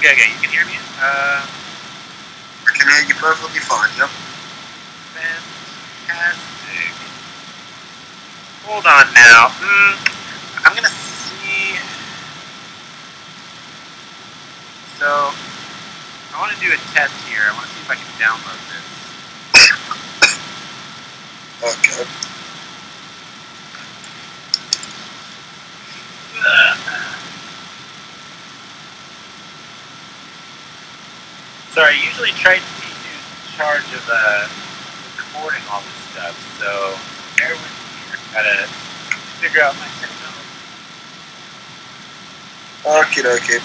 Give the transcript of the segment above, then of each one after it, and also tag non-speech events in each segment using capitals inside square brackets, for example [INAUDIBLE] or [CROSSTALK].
Okay, okay, you can hear me? Uh, I can hear you perfectly fine, yep. fantastic. Hold on now. Mm, I'm gonna see. So, I want to do a test here. I want to see if I can download this. [COUGHS] Okay. Sorry, usually Triton is in charge of uh, recording all this stuff, so bear with me. Gotta figure out my technology. Okie dokie.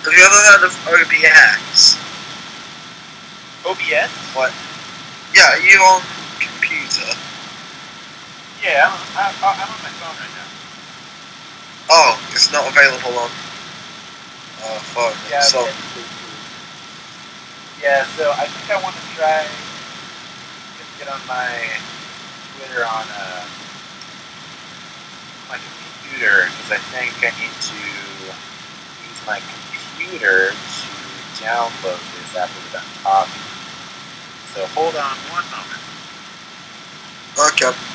Have you ever heard of OBS? OBS? What? Yeah, are you on computer? Yeah, I'm, I'm, I'm on my phone right now. Oh, it's not available on uh, phone. Yeah, so, yeah. So I think I want to try get on my Twitter on uh, my computer because I think I need to use my computer to download this after we're done talking. So hold on one moment. okay.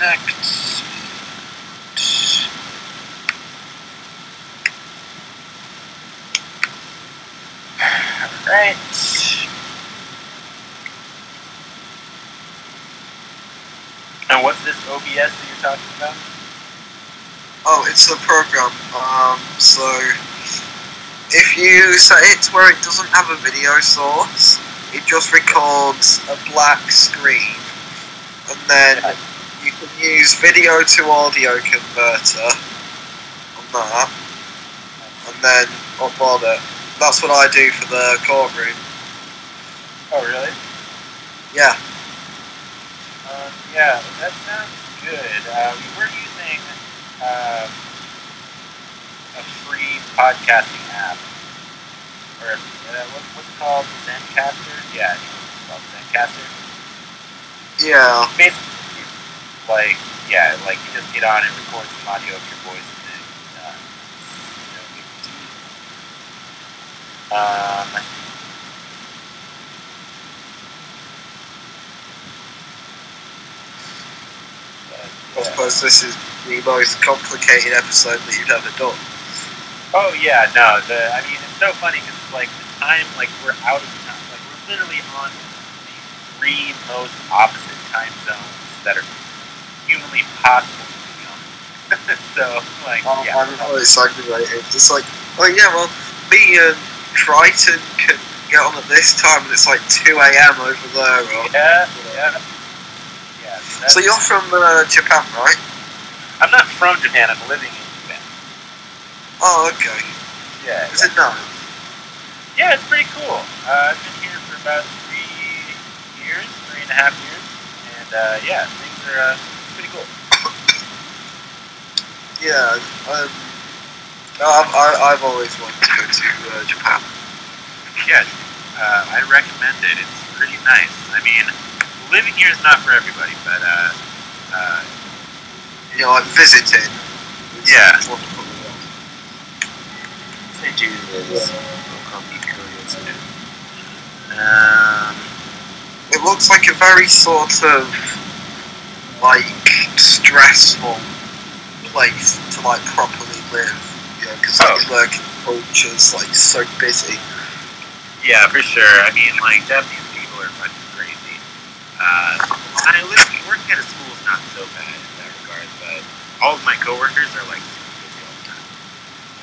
Connect. Right. And what's this OBS that you're talking about? Oh, it's a program. Um, so if you set it to where it doesn't have a video source, it just records a black screen, and then Yeah. You can use video to audio converter on that, and then upload it. That's what I do for the courtroom. Oh, really? Yeah. Um, yeah, that sounds good. We were using um, a free podcasting app. Or, uh, what, what's called? Zencastr? Yeah, it's called Zencastr. Yeah. Basically, like, yeah, like you just get on and record some audio of your voice and then, uh, you know. Um, I suppose this is the most complicated episode that you've ever done. Oh yeah, no. The I mean, it's so funny because it's like the time, like we're out of time. Like we're literally on the three most opposite time zones that are humanly possible to be on. so like, Oh, yeah, I know it's aggravating. It's like, oh yeah, well, me and Triton can get on at this time, and it's like 2 a.m. over there. Or, yeah, yeah, yeah. So you're from uh, Japan, right? I'm not from Japan. I'm living in Japan. Oh, okay. Yeah, Is it now? yeah, it's pretty cool. Uh, I've been here for about three years, three and a half years, and uh, yeah, things are uh, pretty cool. Yeah. Um, no, I've, I, I've always wanted to go to uh, Japan. Yeah, Uh, I recommend it. It's pretty nice. I mean, living here is not for everybody, but uh, uh, You know, like visiting. Yeah. Wonderful. They do this, I'll be curious. um, It looks like a very sort of like stressful place to like properly live. You know, because Oh. like working culture's like so busy. yeah, for sure. I mean, like Japanese people are fucking crazy. Uh, I live working at a school is not so bad in that regard, but all of my coworkers are like super busy all the time.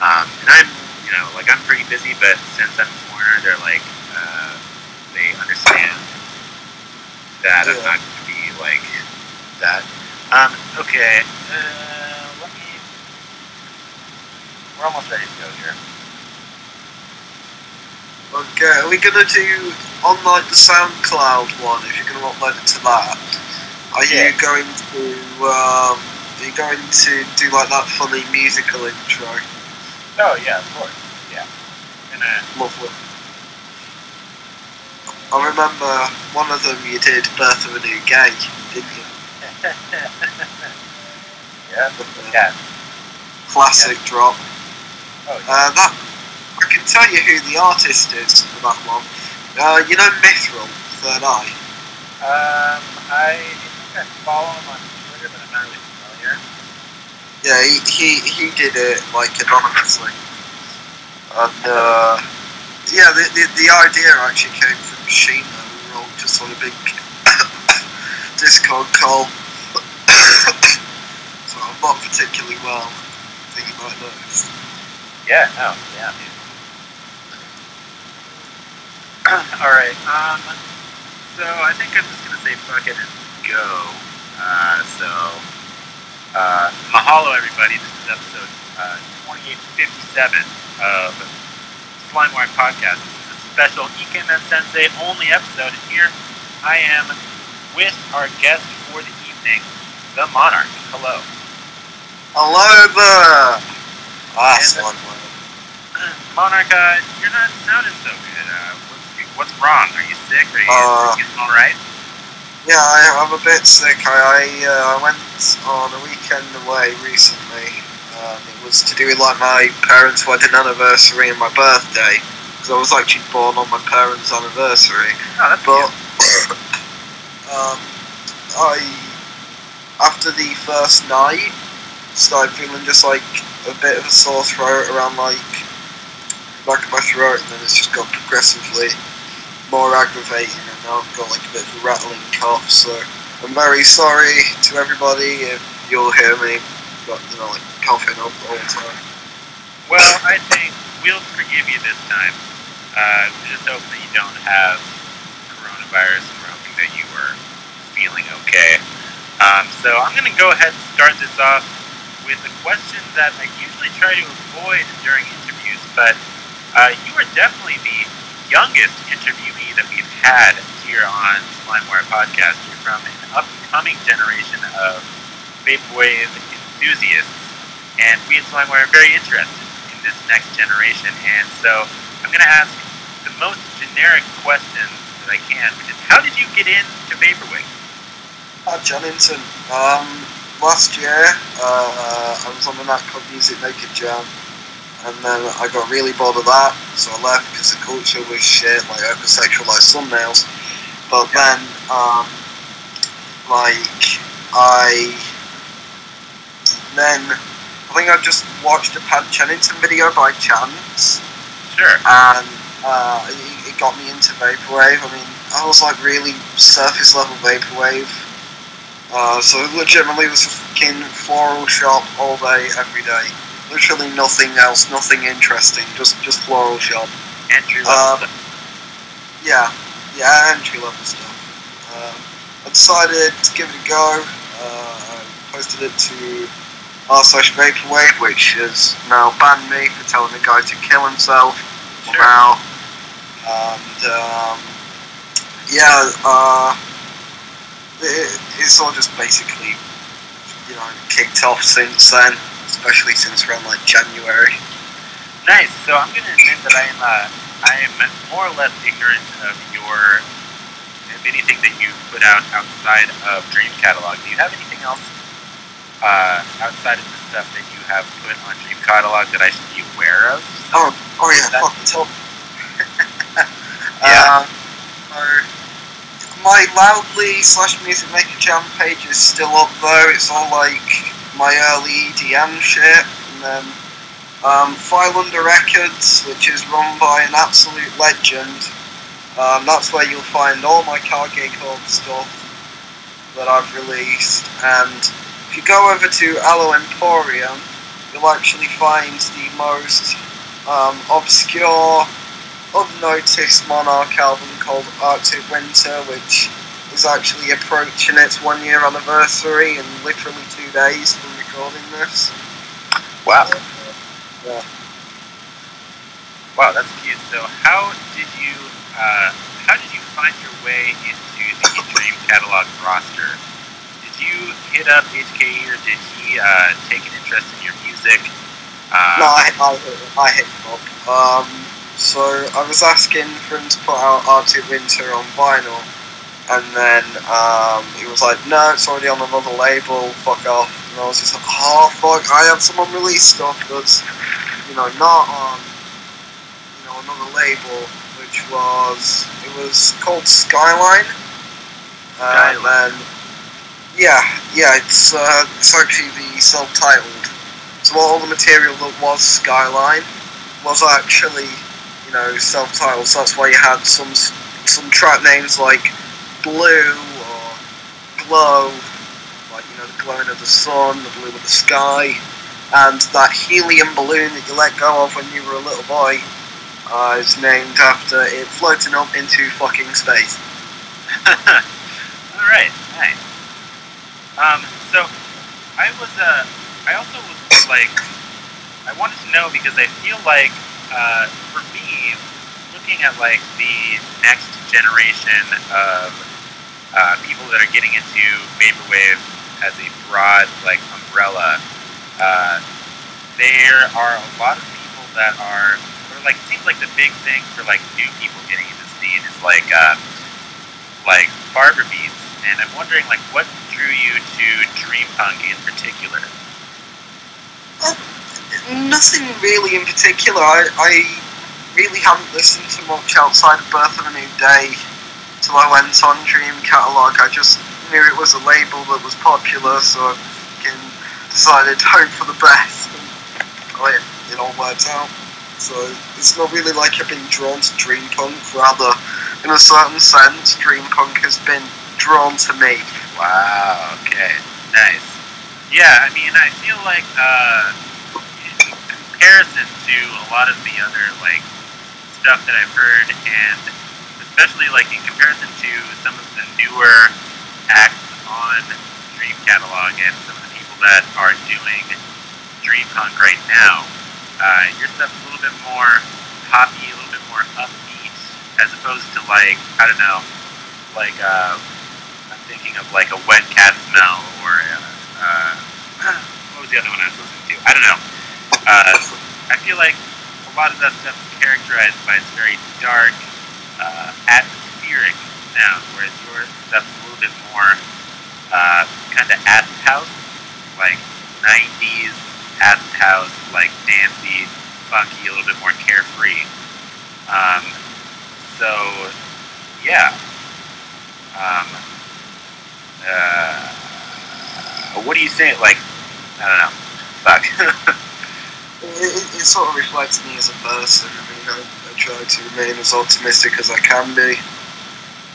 Um, and I'm, you know, like I'm pretty busy, but since I'm a foreigner, they're like, uh, they understand that I'm not going to be like that. Um, okay, uh, let me. We're almost ready to go here. Okay, are we gonna do on like the SoundCloud one? If you're gonna upload it to that, are Yeah. you going to um, are you going to do like that funny musical intro? Oh yeah, of course. Yeah. Gonna. Lovely. I remember one of them you did Birth of a New Gay, didn't you? [LAUGHS] yeah. Yeah. Classic drop. Oh yeah. Uh, that I can tell you who the artist is for that one. Uh, you know Mithril, Third Eye. Um, I think I follow him on Twitter, but I'm not really familiar. Yeah, he, he, he did it like anonymously. And uh, yeah, the, the, the idea actually came from Sheena. Were all just on a big [COUGHS] Discord call. [LAUGHS] so I'm not particularly well. I think you might notice. Yeah. No. Yeah. [CLEARS THROAT] All right. Um. So I think I'm just gonna say fuck it and go. Uh. So. Uh. Mahalo, everybody. This is episode uh, 2857 of Slimeware Podcast. This is a special Ikemen Sensei only episode, and here I am with our guest for the evening, the Monarch. Hello. Hello there! Ah, And- slime word. [CLEARS THROAT] Monarch, uh, you're not sounding so good. Uh, what's, what's wrong? Are you sick? Are you Uh, getting all right? Yeah, I, I'm a bit sick. I I, uh, went on a weekend away recently. Um, it was to do with like my parents' wedding anniversary and my birthday. Because I was actually born on my parents' anniversary. Oh, that's But [COUGHS] um, I, after the first night, started feeling just like a bit of a sore throat around like back of my throat, and then it's just got progressively more aggravating, and now I've got like a bit of a rattling cough. So I'm very sorry to everybody if you'll hear me, but you know, like coughing up all the time. Well, I think we'll forgive you this time. Uh, just hope that you don't have coronavirus, and we're hoping that you were feeling okay. Um, so I'm going to go ahead and start this off with a question that I usually try to avoid during interviews, but uh, you are definitely the youngest interviewee that we've had here on Slimeware Podcast. You're from an upcoming generation of vaporwave enthusiasts, and we at Slimeware are very interested in this next generation. And so I'm going to ask the most generic question that I can, which is, how did you get into vaporwave? At Jennington, um, last year uh, I was on the Nat Club Music Maker Jam, and then I got really bored of that, so I left because the culture was shit, like over-sexualized thumbnails. But then, um, like, I then I think I just watched a Pad Chennington video by chance, Sure. and uh, it, it got me into vaporwave. I mean, I was like really surface level vaporwave. Uh, so it legitimately was a fucking floral shop all day, every day. Literally nothing else, nothing interesting, just just floral shop. Entry level Um, Yeah, yeah, entry level stuff. Um, I decided to give it a go. Uh, I posted it to r slash vaporwave, which has now banned me for telling a guy to kill himself. Sure. Now, and um, yeah, uh, it's all just basically, you know, kicked off since then, especially since around like January. Nice. So I'm going to admit that I am uh, I'm more or less ignorant of your of anything that you put out outside of Dream Catalog. Do you have anything else uh, outside of the stuff that you have put on Dream Catalog that I should be aware of? Oh, oh yeah, That- fuck, tell [LAUGHS] Yeah. Uh, my loudly slash music maker jam page is still up though. It's all like my early EDM shit, and then um, File Under Records, which is run by an absolute legend. Um, that's where you'll find all my Cargate Club stuff that I've released. And if you go over to Aloe Emporium, you'll actually find the most um, obscure, unnoticed Monarch album called Arctic Winter, which is actually approaching its one year anniversary in literally two days from recording this. Wow. Yeah. Wow, that's cute. So, how did you uh, how did you find your way into the Dream Catalog roster? Did you hit up HKE or did he uh, take an interest in your music? Uh, No, I, I, I hit him up. Um, so I was asking for him to put out Arctic Winter on vinyl, and then um, he was like, "No, it's already on another label. Fuck off." And I was just like, "Oh fuck! I have some unreleased stuff that's, you know, not on, you know, another label, which was it was called Skyline." And Skyline. then, yeah, yeah, it's uh, it's actually the self-titled. So all the material that was Skyline was actually, you know, self-titled. So that's why you had some some track names like Blue or Glow, like you know, the glowing of the sun, the blue of the sky, and that helium balloon that you let go of when you were a little boy uh, is named after it floating up into fucking space. [LAUGHS] All right, nice. Um, so I was uh, I also was like, I wanted to know because I feel like uh, for me, looking at like the next generation of uh, people that are getting into vaporwave as a broad like umbrella, uh, there are a lot of people that are, or like, seems like the big thing for like new people getting into the scene is like, uh, like barber beats, and I'm wondering like what drew you to dream punk in particular. Nothing really in particular. I, I really haven't listened to much outside of Birth of a New Day till I went on Dream Catalogue. I just knew it was a label that was popular, so I decided hope for the best. And it, it all worked out. So it's not really like I've been drawn to Dream Punk, rather, in a certain sense, Dream Punk has been drawn to me. Wow. Okay. Nice. Yeah. I mean, I feel like uh, comparison to a lot of the other like stuff that I've heard, and especially like in comparison to some of the newer acts on Dream Catalog and some of the people that are doing Dream Punk right now, uh, your stuff's a little bit more poppy, a little bit more upbeat, as opposed to like I don't know, like. Uh, I'm thinking of like a wet cat smell or uh, [CLEARS THROAT] what was the other one I was listening to? I don't know. Uh, I feel like a lot of that stuff is characterized by its very dark, uh, atmospheric sound, whereas your stuff's a little bit more uh, kind of house, like 90s acid house, like dancey, funky, a little bit more carefree. Um, so, yeah. Um, uh, what do you think? Like, I don't know. [LAUGHS] Fuck. [LAUGHS] It, it, sort of reflects me as a person. I mean, I, I try to remain as optimistic as I can be.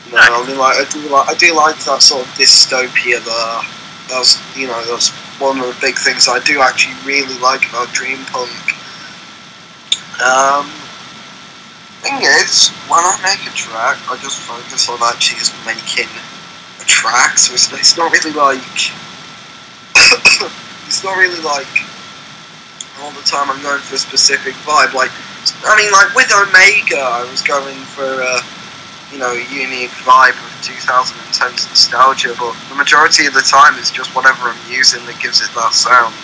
You know, I mean, like I do like I do like that sort of dystopia there. That's you know that's one of the big things I do actually really like about Dream Punk. Um, thing is, when I make a track, I just focus on actually just making a track. So it's, it's not really like [COUGHS] it's not really like all the time I'm going for a specific vibe. Like, I mean, like with Omega, I was going for a, you know, unique vibe of 2010's nostalgia, but the majority of the time it's just whatever I'm using that gives it that sound.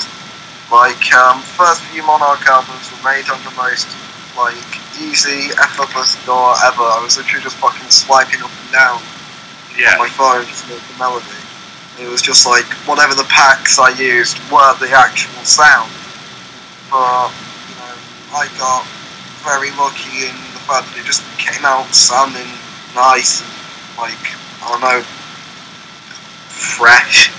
Like, um, first few Monarch albums were made under most, like, easy, effortless door ever. I was literally just fucking swiping up and down Yeah. on my phone to make the melody. It was just like whatever the packs I used were the actual sound. But you know, I got very lucky in the fact that it just came out sounding nice and like I don't know, fresh.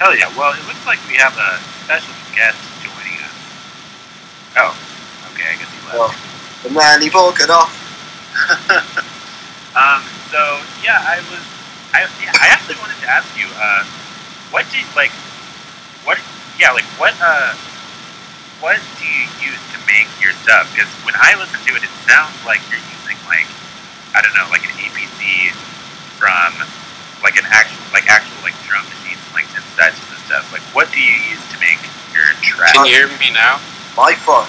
Hell yeah. Well, it looks like we have a special guest joining us. Oh, okay. I guess he left. Well, and then he broke it off. [LAUGHS] um. So yeah, I was. I yeah, I actually wanted to ask you. Uh, what did like? What? Yeah, like what? Uh, what do you use to make your stuff? Because when I listen to it, it sounds like you're using like I don't know, like an APC from like an actual like actual like drum machines, and, like synthesizers and stuff. Like, what do you use to make your track? Can you hear me now? My phone.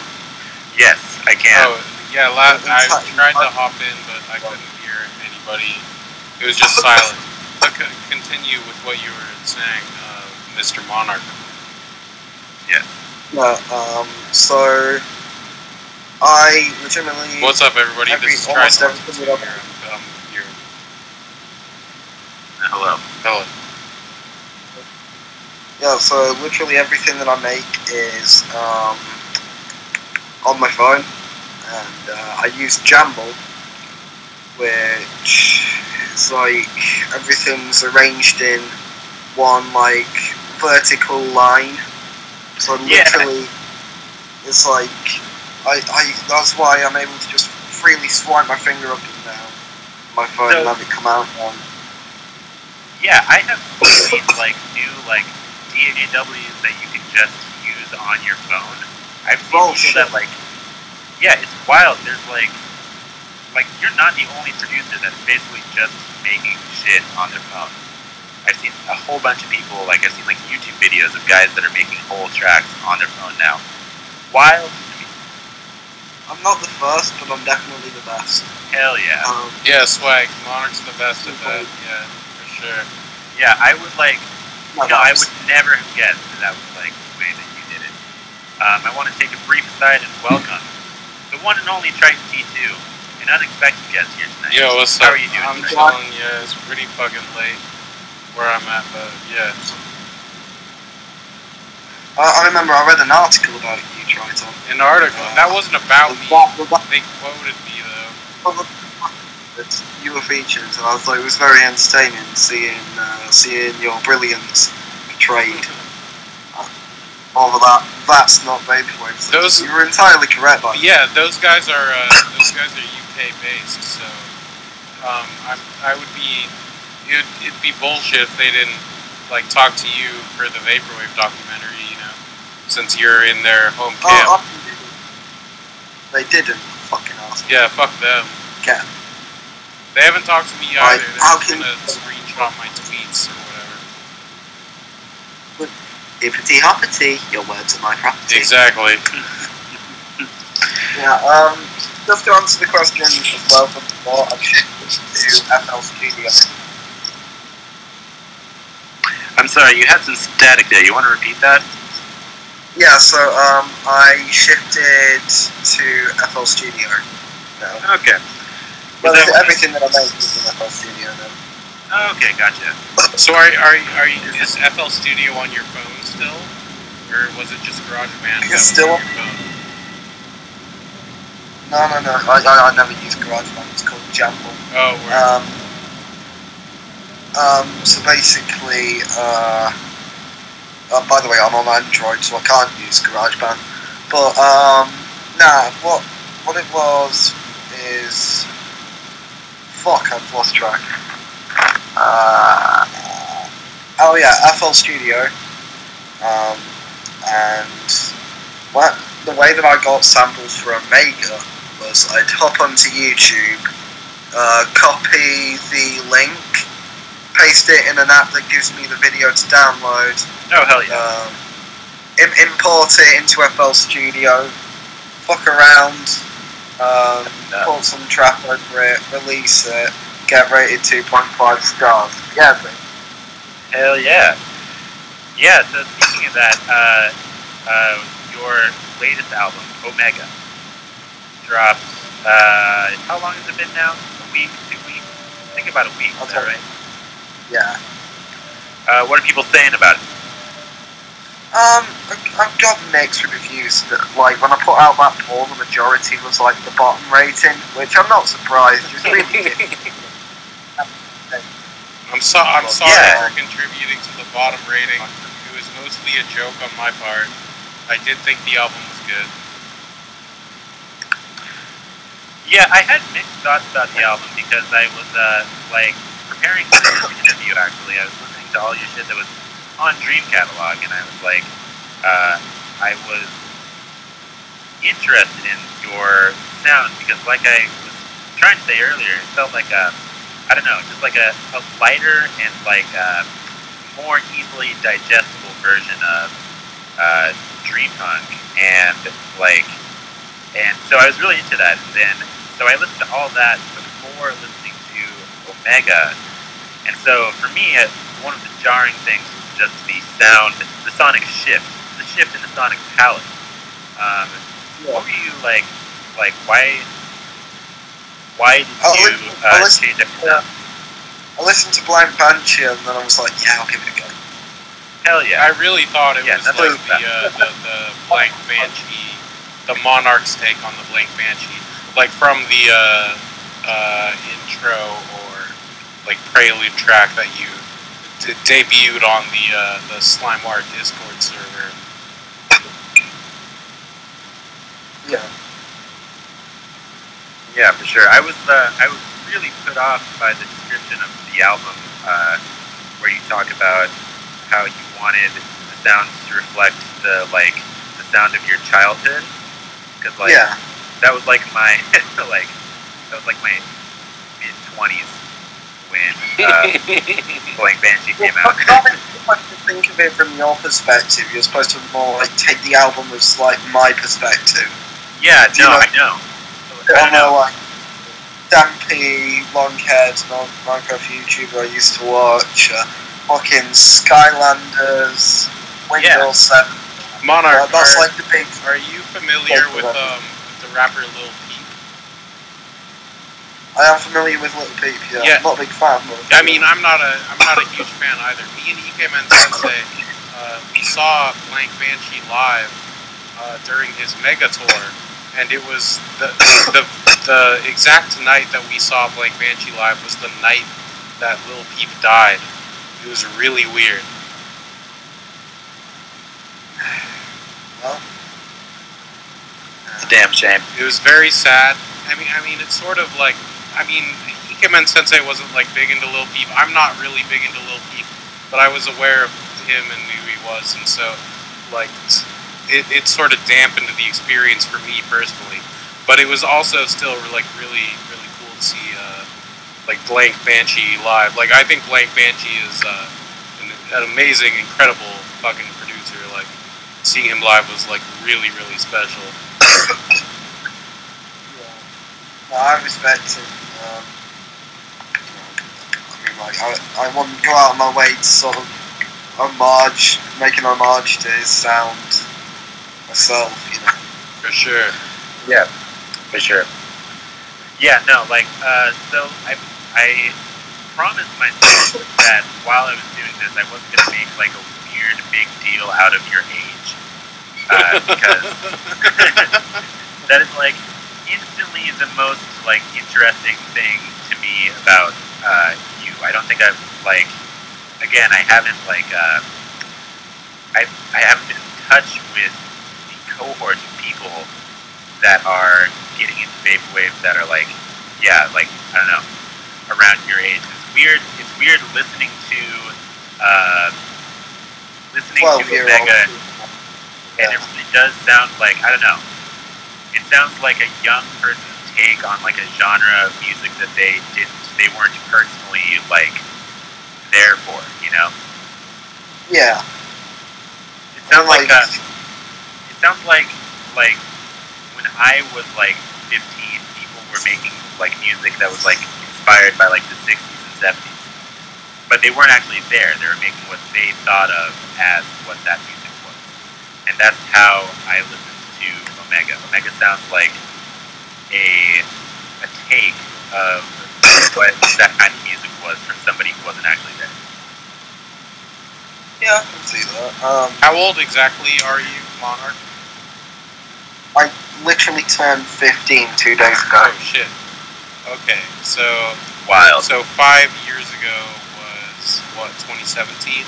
Yes, I can. Oh, yeah. La- I tried to hop in, but I couldn't hear anybody. It was just silent. So c- continue with what you were saying, uh, Mr. Monarch. Yeah. Um. So I legitimately. What's up, everybody? Every- this is almost Triton. everything Here, we have- um, here. Hello. Hello. Yeah. So literally everything that I make is um on my phone, and uh, I use Jambl, which is like everything's arranged in one like vertical line. So Yeah. literally, it's like I, I that's why I'm able to just freely swipe my finger up and down my phone So- and have it come out on. Yeah, I have seen like new like DAWs that you can just use on your phone. I've seen Oh, people shit. that like, yeah, it's wild. There's like, like you're not the only producer that's basically just making shit on their phone. I've seen a whole bunch of people. Like I've seen like YouTube videos of guys that are making whole tracks on their phone now. Wild to me. I'm not the first, but I'm definitely the best. Hell yeah. Um, Yeah, swag. Monarch's the best at that. Yeah, for sure. Yeah, I would like my No, I would never have guessed that that was like the way that you did it. Um, I want to take a brief aside and welcome the one and only Triton T2, an unexpected guest here tonight. Yo, what's How up? are you doing I'm tonight? chilling. Yeah, it's pretty fucking late where I'm at, but yeah. I, I remember I read an article about you, Triton. An article. That wasn't about me. That- that- They quoted me though. you were featured, and I thought it was very entertaining seeing uh, seeing your brilliance portrayed. Uh, Although that that's not vaporwave. Those- you were entirely correct. By Yeah, those guys are uh, those guys are UK based, so um, I'm, I would be it'd, it'd be bullshit if they didn't like talk to you for the vaporwave documentary, you know, since you're in their home camp. Oh, oh, they didn't. Fucking ass. Yeah, fuck them. Cat. They haven't talked to me Right, either. They're how just can- gonna screenshot my tweets or whatever. But, hippity hoppity, your words are my property. Exactly. [LAUGHS] Yeah, um, just to answer the question as well from before, I've shifted to FL Studio. I'm sorry, you had some static there. You want to repeat that? Yeah, so um, I shifted to FL Studio now. Okay. Well, Is that what- everything that I make is in FL Studio now. Okay, gotcha. So are are are you, is FL Studio on your phone still, or was it just GarageBand? I that still. on your phone? No, no, no, I, I, I never use GarageBand, it's called Jambl. Oh, word. Um, um, so basically, uh, uh, by the way, I'm on Android, so I can't use GarageBand. But um, nah, what what it was is fuck, I've lost track. Uh, oh yeah, FL Studio, um, and what the way that I got samples for Omega was I'd hop onto YouTube uh, copy the link, paste it in an app that gives me the video to download, Oh hell yeah. um, im- import it into FL Studio, fuck around, um, put some trap over it, release it, get rated 2.5 stars. Yeah, Hell yeah. Yeah, so speaking of that, uh, uh, your latest album, Omega. dropped. Uh, how long has it been now? A week, two weeks? I think about a week. Is that right? Yeah. Uh, what are people saying about it? Um, I- I've got mixed reviews. That, like when I put out that poll, the majority was like the bottom rating, which I'm not surprised. It's [LAUGHS] really. I'm so I'm sorry Yeah. for contributing to the bottom rating. It was mostly a joke on my part. I did think the album was good. Yeah, I had mixed thoughts about the album because I was uh, like preparing for this interview. Actually, I was listening to all your shit that was on Dream Catalog, and I was like, uh, I was interested in your sound because, like I was trying to say earlier, it felt like a, I don't know, just like a, a lighter and like a more easily digestible version of uh, Dream Punk, and like, and so I was really into that. And then, so I listened to all that before listening Omega, and so for me, uh, one of the jarring things was just the sound, the sonic shift, the shift in the sonic palette. Um, what were you like? Like why? Why did Oh, you listen- uh, listen- change up your? I listened to Blank Banshee and then I was like, yeah, I'll give it a go. Hell yeah! I really thought it Yeah, was like the, uh, the the Blank Banshee, the Monarch's take on the Blank Banshee, like from the uh, uh, intro or like prelude track that you d- debuted on the uh, the Slimeware Discord server. Yeah. Yeah, for sure. I was uh, I was really put off by the description of the album, uh, where you talk about how you wanted the sounds to reflect the like the sound of your childhood, because like yeah. that was like my [LAUGHS] like that was like my mid twenties when uh, Blank Banshee came Well, out. I think if I think of it from your perspective, you're supposed to more like take the album as like my perspective. yeah, Do you no, know- I know. I know. a like dampy, long-haired non- Minecraft YouTuber I used to watch. Uh, fucking Skylanders, Windows 7. Monarch, Uh, that's are, like the big. are you familiar with um with the rapper Lil Peep? I am familiar with Little Peep. Yeah, Yeah. I'm not a big fan. But I mean, I'm not a I'm not a huge fan either. Me and Ike Sensei, uh, we saw Blank Banshee live uh, during his mega tour, and it was the, the the exact night that we saw Blank Banshee live was the night that Little Peep died. It was really weird. well, It's a damn shame. It was very sad. I mean, I mean, it's sort of like, I mean, Ikemen Sensei wasn't like big into Lil Peep. I'm not really big into Lil Peep, but I was aware of him and who he was, and so like it, it sort of dampened the experience for me personally. But it was also still like really, really cool to see uh, like Blank Banshee live. Like I think Blank Banshee is uh, an, an amazing, incredible fucking producer. Like seeing him live was like really, really special. [COUGHS] yeah. No, I respect him. Um, I mean, like, I, I wouldn't go out of my way to sort of homage, make an homage to his sound myself, you know. For sure. Yeah, for sure. Yeah, no, like, uh, so I, I promised myself [COUGHS] that while I was doing this, I wasn't going to make, like, a weird big deal out of your age. Uh, because [LAUGHS] [LAUGHS] that is, like, instantly the most, like, interesting thing to me about uh, you. I don't think I've, like, again, I haven't, like, uh, I, I haven't been in touch with the cohort of people that are getting into vaporwave that are like, yeah, like I don't know, around your age. It's weird. It's weird listening to, uh, listening to 12 year Omega, and it really does sound like I don't know. It sounds like a young person's take on like a genre of music that they didn't, they weren't personally like there for. You know, Yeah. it sounds like, like, uh, it sounds like like when I was like 15, people were making like music that was like inspired by like the 60s and 70s, but they weren't actually there. They were making what they thought of as what that music was, and that's how I listened to Omega. Omega sounds like a a take of what that kind of music was from somebody who wasn't actually there. Yeah, I can see that. Um, How old exactly are you, Monarch? I literally turned 15 two days ago. Oh shit. Okay, so Wild. so five years ago was what 2017.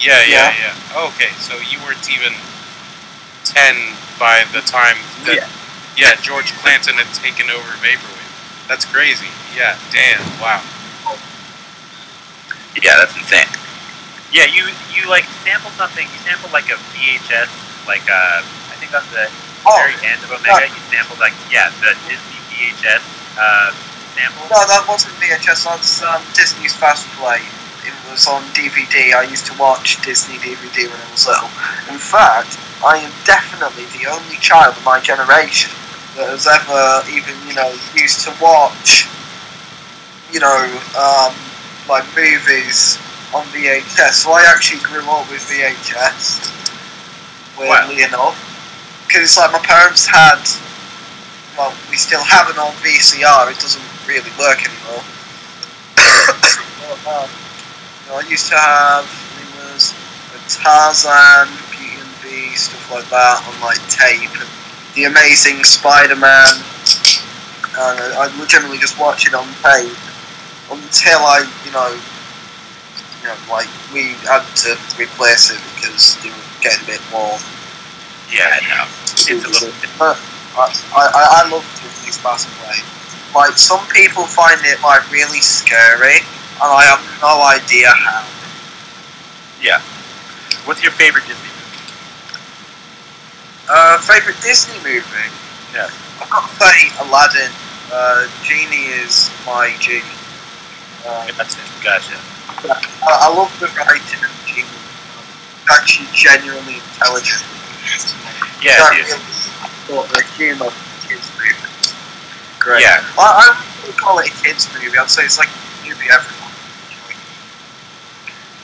Yeah, yeah, yeah. Okay, so you weren't even ten by the time that Yeah. yeah George Clanton had taken over Vaporwave. That's crazy. Yeah, damn. Wow. Yeah, that's insane. Yeah, you you like sample something. You sample like a VHS, like uh, I think on the Oh, very end of Omega, you sampled like yeah the Disney VHS uh, sample. no, that wasn't VHS. That's um, Disney's Fast Play. It was on DVD. I used to watch Disney DVD when I was little. In fact, I am definitely the only child of my generation that has ever even, you know, used to watch, you know, um, like movies on VHS. So I actually grew up with VHS, weirdly enough. Because it's like my parents had, well, we still have an old VCR, it doesn't really work anymore. [COUGHS] But, um, you know, I used to have, it was a Tarzan, Beauty and the Beast, stuff like that on like tape, and The Amazing Spider-Man, and I, would generally just watch it on tape until I, you know, you know, like we had to replace it because they were getting a bit more Yeah, know. It's a little. but I, I, I love Disney's Fast Play. Like, some people find it, like, really scary, and I have no idea how. Yeah. What's your favorite Disney movie? Uh, favourite Disney movie? Yeah. I've got to say Aladdin. Uh, Genie is my Genie. Uh, That's it. Gotcha. I, I love the writing of Genie. Actually, genuinely intelligent. Yeah, Don't dude. really the humour of kids' movies. Great. Yeah. Well, I wouldn't call it a kids' movie. I'd say it's like a movie everyone.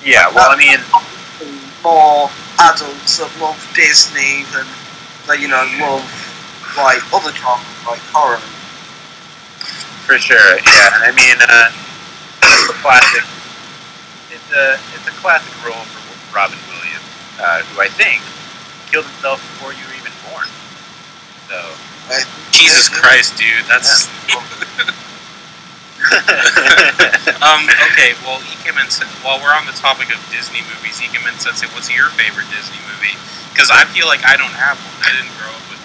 Yeah. Well, I mean, more adults that love Disney than that you know love like other genres like horror. for sure. Yeah, and I mean, uh, it's a classic. It's a it's a classic role for Robin Williams, uh, who I think killed himself before you were even born. So. Like, Jesus Christ, dude. That's [LAUGHS] [LAUGHS] um. Okay. Well, Ikemen, while we're on the topic of Disney movies, Ikemen Sensei, what's your favorite Disney movie? Because I feel like I don't have one. I didn't grow up with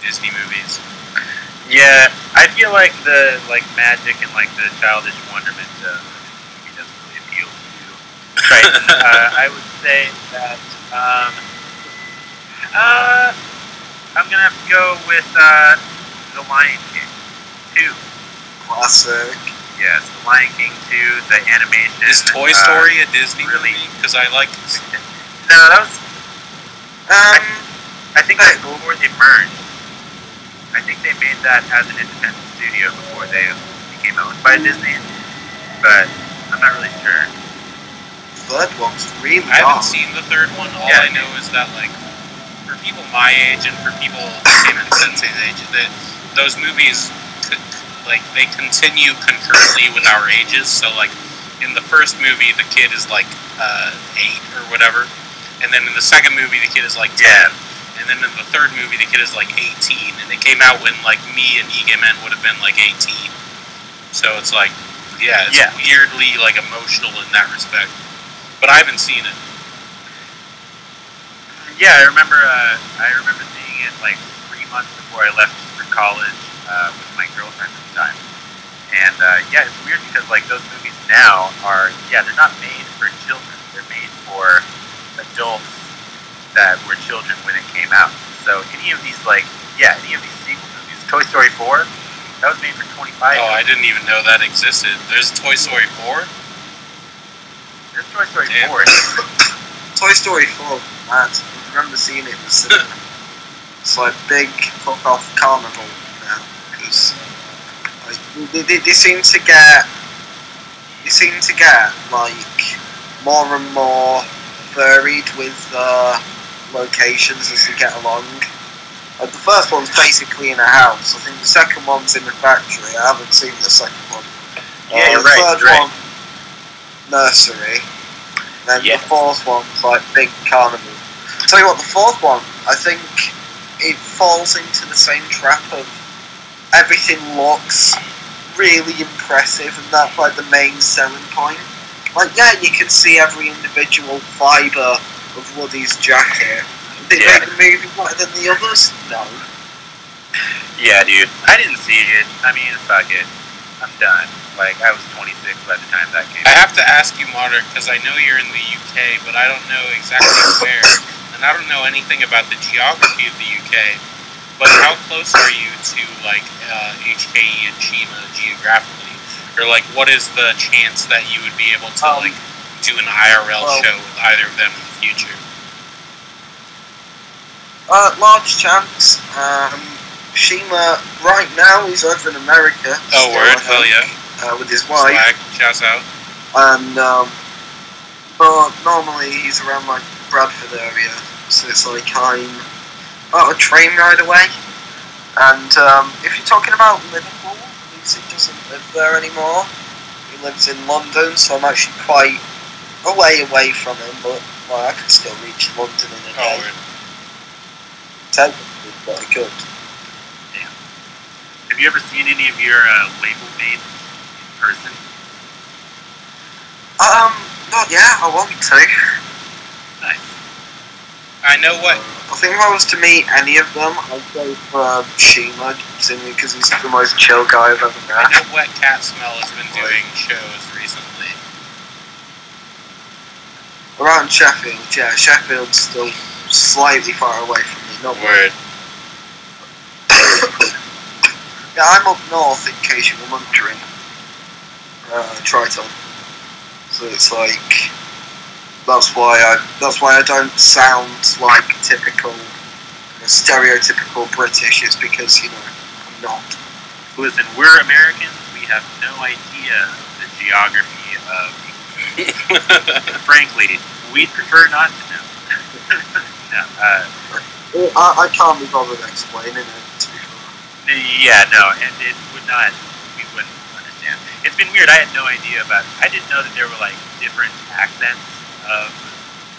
Disney movies. Yeah, I feel like the like magic and like the childish wonderment of the movie doesn't really appeal to you. Right. [LAUGHS] uh, I would say that um, uh, I'm gonna have to go with uh, The Lion King two. Classic. Yes, The Lion King two. The animation. Is Toy uh, Story a Disney really- movie? Because I like. [LAUGHS] No, that was. Um, I think that before they merged. I think they made that as an independent studio before they became owned by Disney. But I'm not really sure. third one's really I haven't seen the third one. All Yeah. I know is that like for people my age and for people Ikemen [LAUGHS] Sensei's age, that those movies could, like they continue concurrently with our ages. So like in the first movie, the kid is like uh, eight or whatever, and then in the second movie, the kid is like ten. And then in the third movie, the kid is like 18, and it came out when like me and Ikemen would have been like 18. So it's like, yeah, it's Yeah. weirdly like emotional in that respect. But I haven't seen it. Yeah, I remember. Uh, I remember seeing it like three months before I left for college uh, with my girlfriend at the time. And uh, yeah, it's weird because like those movies now are yeah they're not made for children. They're made for adults that were children when it came out. So any of these like yeah any of these sequel movies, Toy Story four, that was made for twenty five. Oh, I didn't even know that existed. There's Toy Story 4. There's Toy Story Damn. four. [COUGHS] Toy Story 4, mad. I remember seeing it in the cinema. it's like big fuck off carnival now like, they, they, seem to get they seem to get like more and more varied with uh, locations as they get along. Uh, the first one's basically in a house. I think the second one's in a factory. I haven't seen the second one. Yeah, Uh, you're the right, third right. one, nursery. Then Yes. the fourth one's like big carnival. Tell you what, the fourth one, I think it falls into the same trap of everything looks really impressive, and that's like the main selling point. Like, yeah, you can see every individual fibre of Woody's jacket. Did it Yeah. make the movie better than the others? No. Yeah, dude. I didn't see it. I mean, fuck it. I'm done. Like, I was 26 by the time that came I out. have to ask you, Martyr, because I know you're in the UK, but I don't know exactly where, and I don't know anything about the geography of the UK. But how close are you to like uh, HKE and Shima geographically, or like what is the chance that you would be able to Um, like do an IRL well- show with either of them in the future? Uh, large chance. Um, Shima, right now, he's over in America. Oh, still, word, hell yeah! Uh, with his wife. Swag, shouts out. and um, but normally he's around like Bradford area, so it's like I'm about a train ride away. And um, if you're talking about Liverpool, Lucy doesn't live there anymore. He lives in London, so I'm actually quite a way away from him, but well, I can still reach London in a Oh, day. word. Technically, but I could. Yeah. Have you ever seen any of your uh, label mates in person? Um, not yet. I want to. Nice. I know what. I think if I was to meet any of them, I'd go for um, Shima, simply because he's the most chill guy I've ever met. I know Wet Cat Smell has been doing shows recently. Around Sheffield, yeah, Sheffield's still slightly far away from me. Not Word. [COUGHS] Yeah, I'm up north in case you were wondering. Uh, Triton. So it's like that's why I that's why I don't sound like typical stereotypical British. It's because you know I'm not. Listen, we're Americans. We have no idea the geography of. [LAUGHS] Frankly, we'd prefer not to know. [LAUGHS] no, uh, I, I can't be bothered explaining it. Yeah, no, and it would not. We wouldn't understand. It's been weird. I had no idea about. I didn't know that there were like different accents of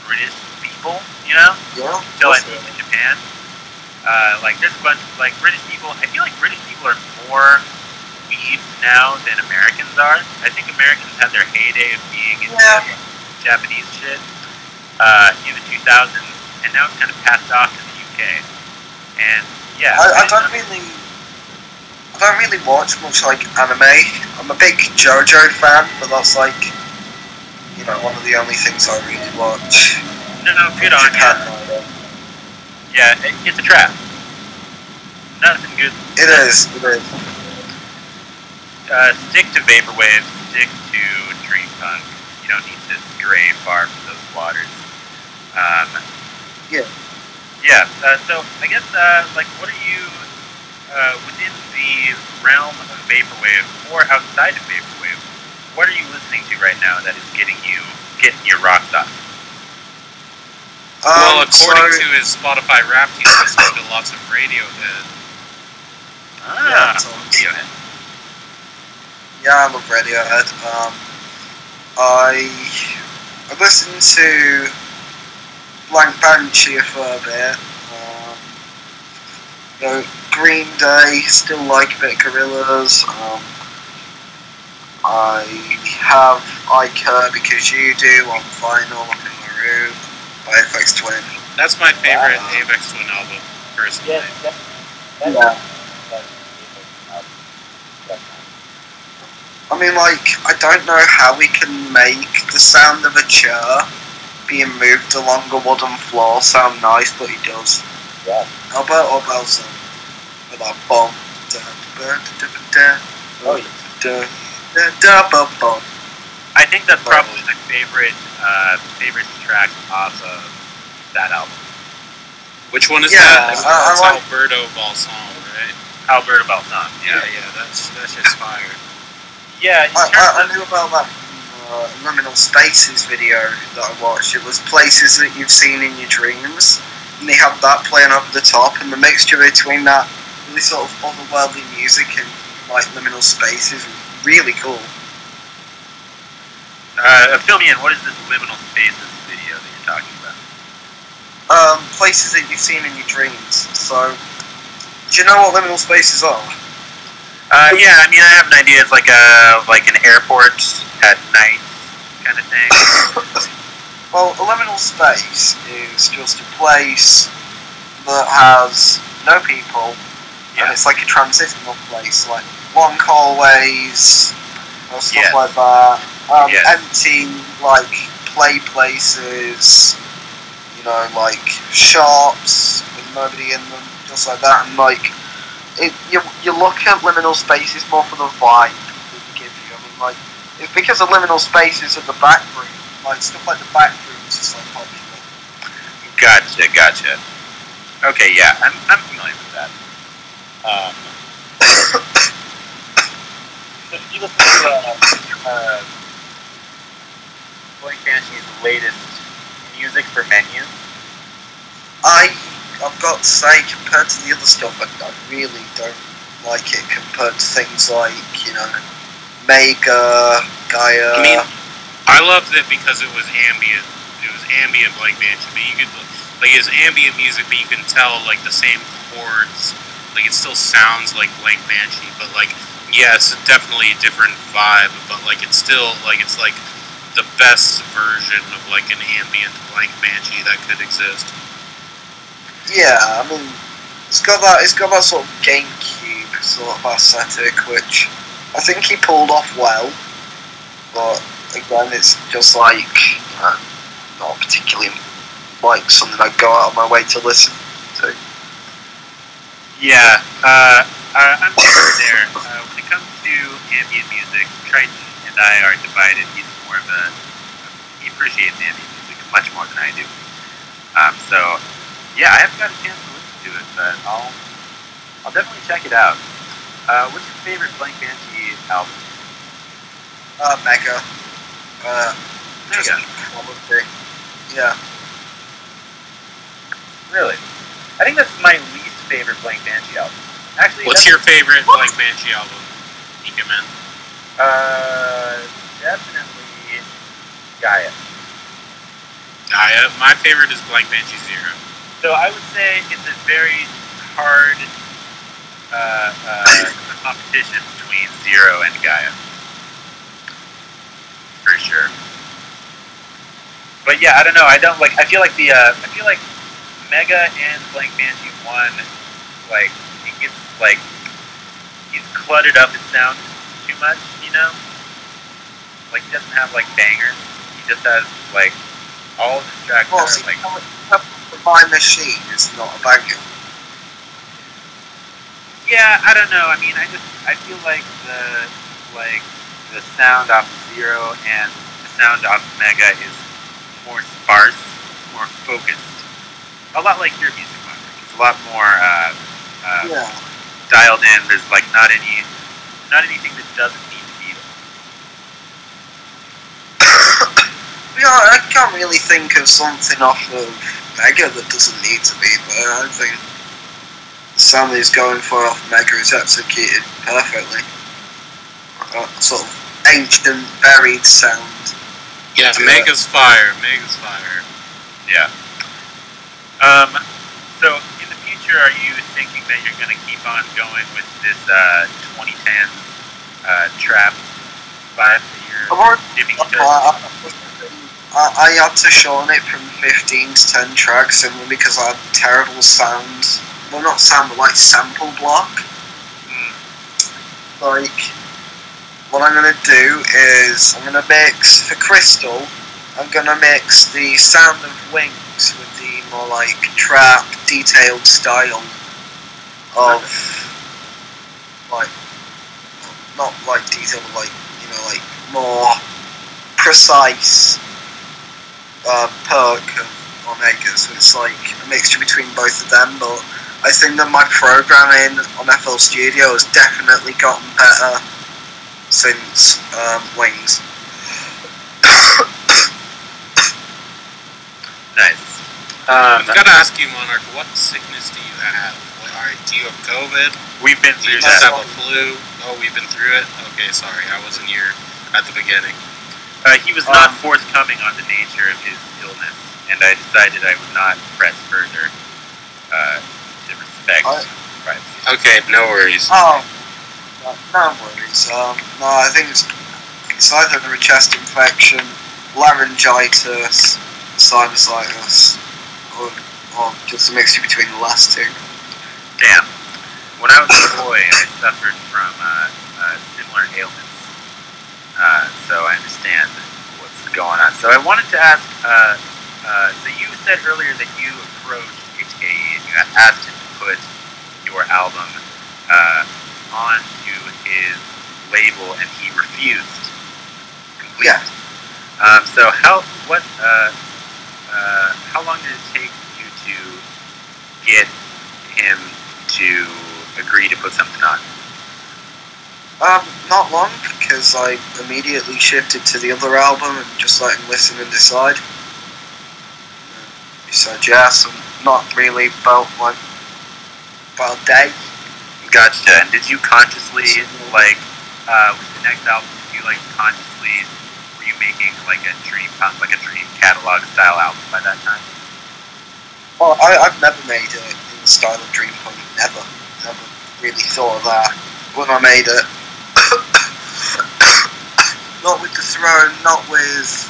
British people. You know, Yeah. until I moved to Japan. Uh, like there's a bunch like British people. I feel like British people are more weebs now than Americans are. I think Americans had their heyday of being into Yeah. Japanese shit uh, in the 2000s, and now it's kind of passed off to the UK. And yeah, I, I don't really, I don't really watch much like anime. I'm a big JoJo fan, but that's like, you know, one of the only things I really watch. no, no, good on you. Yeah, it, it's a trap. Nothing good. It is. It is. Uh, stick to vaporwave. Stick to dream punk. You don't need to stray far from those waters. Um, Yeah. Yeah. Uh, so I guess, uh, like, what are you uh, within the realm of vaporwave or outside of vaporwave? What are you listening to right now that is getting you getting your rocks off? well, Um, according so- to his Spotify Wrapped, he's listening to lots of Radiohead. Ah, so- Radiohead. Yeah, I love Radiohead. Um, I I listened to Blank Banshee for a bit. Um, you know, Green Day, still like a bit of Gorillaz. Um, I have Iker because you do on vinyl up in my room by Aphex Twin. That's my favorite Wow. Aphex Twin album, personally. Yeah. I mean, like, I don't know how we can make the sound of a chair being moved along a wooden floor sound nice, but it does. Yeah. Alberto Balsam um, with that bomb. Oh, yeah. I think that's probably my favorite uh, favorite track off of that album. Which one is Yeah, that? That's, I- I that's like- Alberto Balsam, right? Alberta Balsam. Yeah, Yeah. yeah, that's that shit's fire. Yeah. I, I, I knew about that uh, Liminal Spaces video that I watched. It was places that you've seen in your dreams. and they have that playing over the top, and the mixture between that really sort of otherworldly music and like liminal spaces is really cool. Uh, fill me in. What is this liminal spaces video that you're talking about? Um, places that you've seen in your dreams. So, do you know what liminal spaces are? Uh, yeah, I mean, I have an idea. It's like a like an airport at night kind of thing. [COUGHS] Well, a liminal space is just a place that has no people, and it's like a transitional place, like long hallways or stuff Yes. like that. Um, Yes. Empty, like play places, you know, like shops with nobody in them, just like that, and like it, you you look at liminal spaces more for the vibe that they give you. I mean, like it's because the liminal spaces at the back room, like stuff like the back rooms is so popular. Gotcha, gotcha. Okay, yeah, I'm, I'm familiar with that. Um, [COUGHS] [COUGHS] [COUGHS] Blank Banshee's latest music for menus? I I've got to say, compared to the other stuff, I, I really don't like it compared to things like you know Mega, Gaia. I mean, I loved it because it was ambient. It was ambient Blank Banshee, but you could like it's ambient music, but you can tell like the same chords. Like it still sounds like Blank Banshee, but like yeah, it's definitely a different vibe. But like it's still like it's like the best version of like an ambient Blank Banshee that could exist. yeah, I mean, it's got that it's got that sort of GameCube sort of aesthetic, which I think he pulled off well. But again, it's just like not particularly like something I'd go out of my way to listen to. Yeah, uh, I'm with there. Uh, when it comes to ambient music, Triton and I are divided. He's more of a he appreciates ambient music much more than I do. Um, so yeah, I haven't got a chance to listen to it, but I'll I'll definitely check it out. Uh, what's your favorite Blank Banshee album? Uh, Mega. Uh, just Mega. Yeah. Really? I think that's my least favorite Blank Banshee album. Actually, What's your favorite Blank Banshee album? Ikemen? Uh, definitely Gaia. Gaia. My favorite is Blank Banshee Zero. So I would say it's a very hard uh, uh, [LAUGHS] competition between Zero and Gaia. For sure. But yeah, I don't know. I don't like. I feel like the. Uh, I feel like Mega and Blank Banshee one, like it gets like he's cluttered up in sound too much. You know, like he doesn't have like bangers. He just has like all his tracks Well, are see, like My Machine is not a banger. Yeah, I don't know. I mean, I just I feel like the like the sound off of Zero and the sound off of Mega is more sparse, more focused. A lot like your music, Maverick. It's a lot more uh, uh, Yeah. dialed in. There's like not any not anything that doesn't need to be there. [COUGHS] Yeah, I can't really think of something off of Mega that doesn't need to be there. I think the sound that he's going for off Mega is executed perfectly. That sort of ancient, buried sound. Yeah, Yeah. Mega's fire. Mega's fire. Yeah. Um. So in the future, are you thinking that you're going to keep on going with this uh, 2010 uh, trap vibe that you're dipping I, into? I, I had to shorten it from 15 to 10 tracks simply because I had terrible sound. Well, not sound, but like sample block. Mm. like what I'm gonna do is I'm gonna mix for Crystal. I'm gonna mix the sound of wings with more like trap detailed style of like not like detailed, but like you know like more precise uh, perk of Omega. So it's like a mixture between both of them, but I think that my programming on FL Studio has definitely gotten better since um, Wings. Nice. Um, I've got to ask you, Monarch, what sickness do you have? What, are, do you have COVID? we've been Do you through that. have a flu? Oh, we've been through it? Okay, sorry, I wasn't here at the beginning. Uh, he was not Um, forthcoming on the nature of his illness, and I decided I would not press further uh, to respect I- privacy. Okay, no worries. Oh, no, no worries. Um, no, I think it's, it's either a chest infection, laryngitis, sinusitis, or, or just a mixture between the last two. Damn. When I was a boy, I suffered from uh, uh, similar ailments, uh, so I understand what's going on. So I wanted to ask. Uh, uh, so you said earlier that you approached HKE and you asked him to put your album uh, onto his label, and he refused completely. Yeah. Um, so how what uh, how long did it take you to get him to agree to put something on? Um, not long, because I immediately shifted to the other album and just let him listen and decide. He said yes, and not really about like about day. Gotcha. And did you consciously like uh, with the next album? Did you like consciously you making like a dream like a Dream Catalogue style album by that time? Well, I, I've never made it in the style of Dream Punk. Never, never really thought of that when I made it. [COUGHS] not with the throne, not with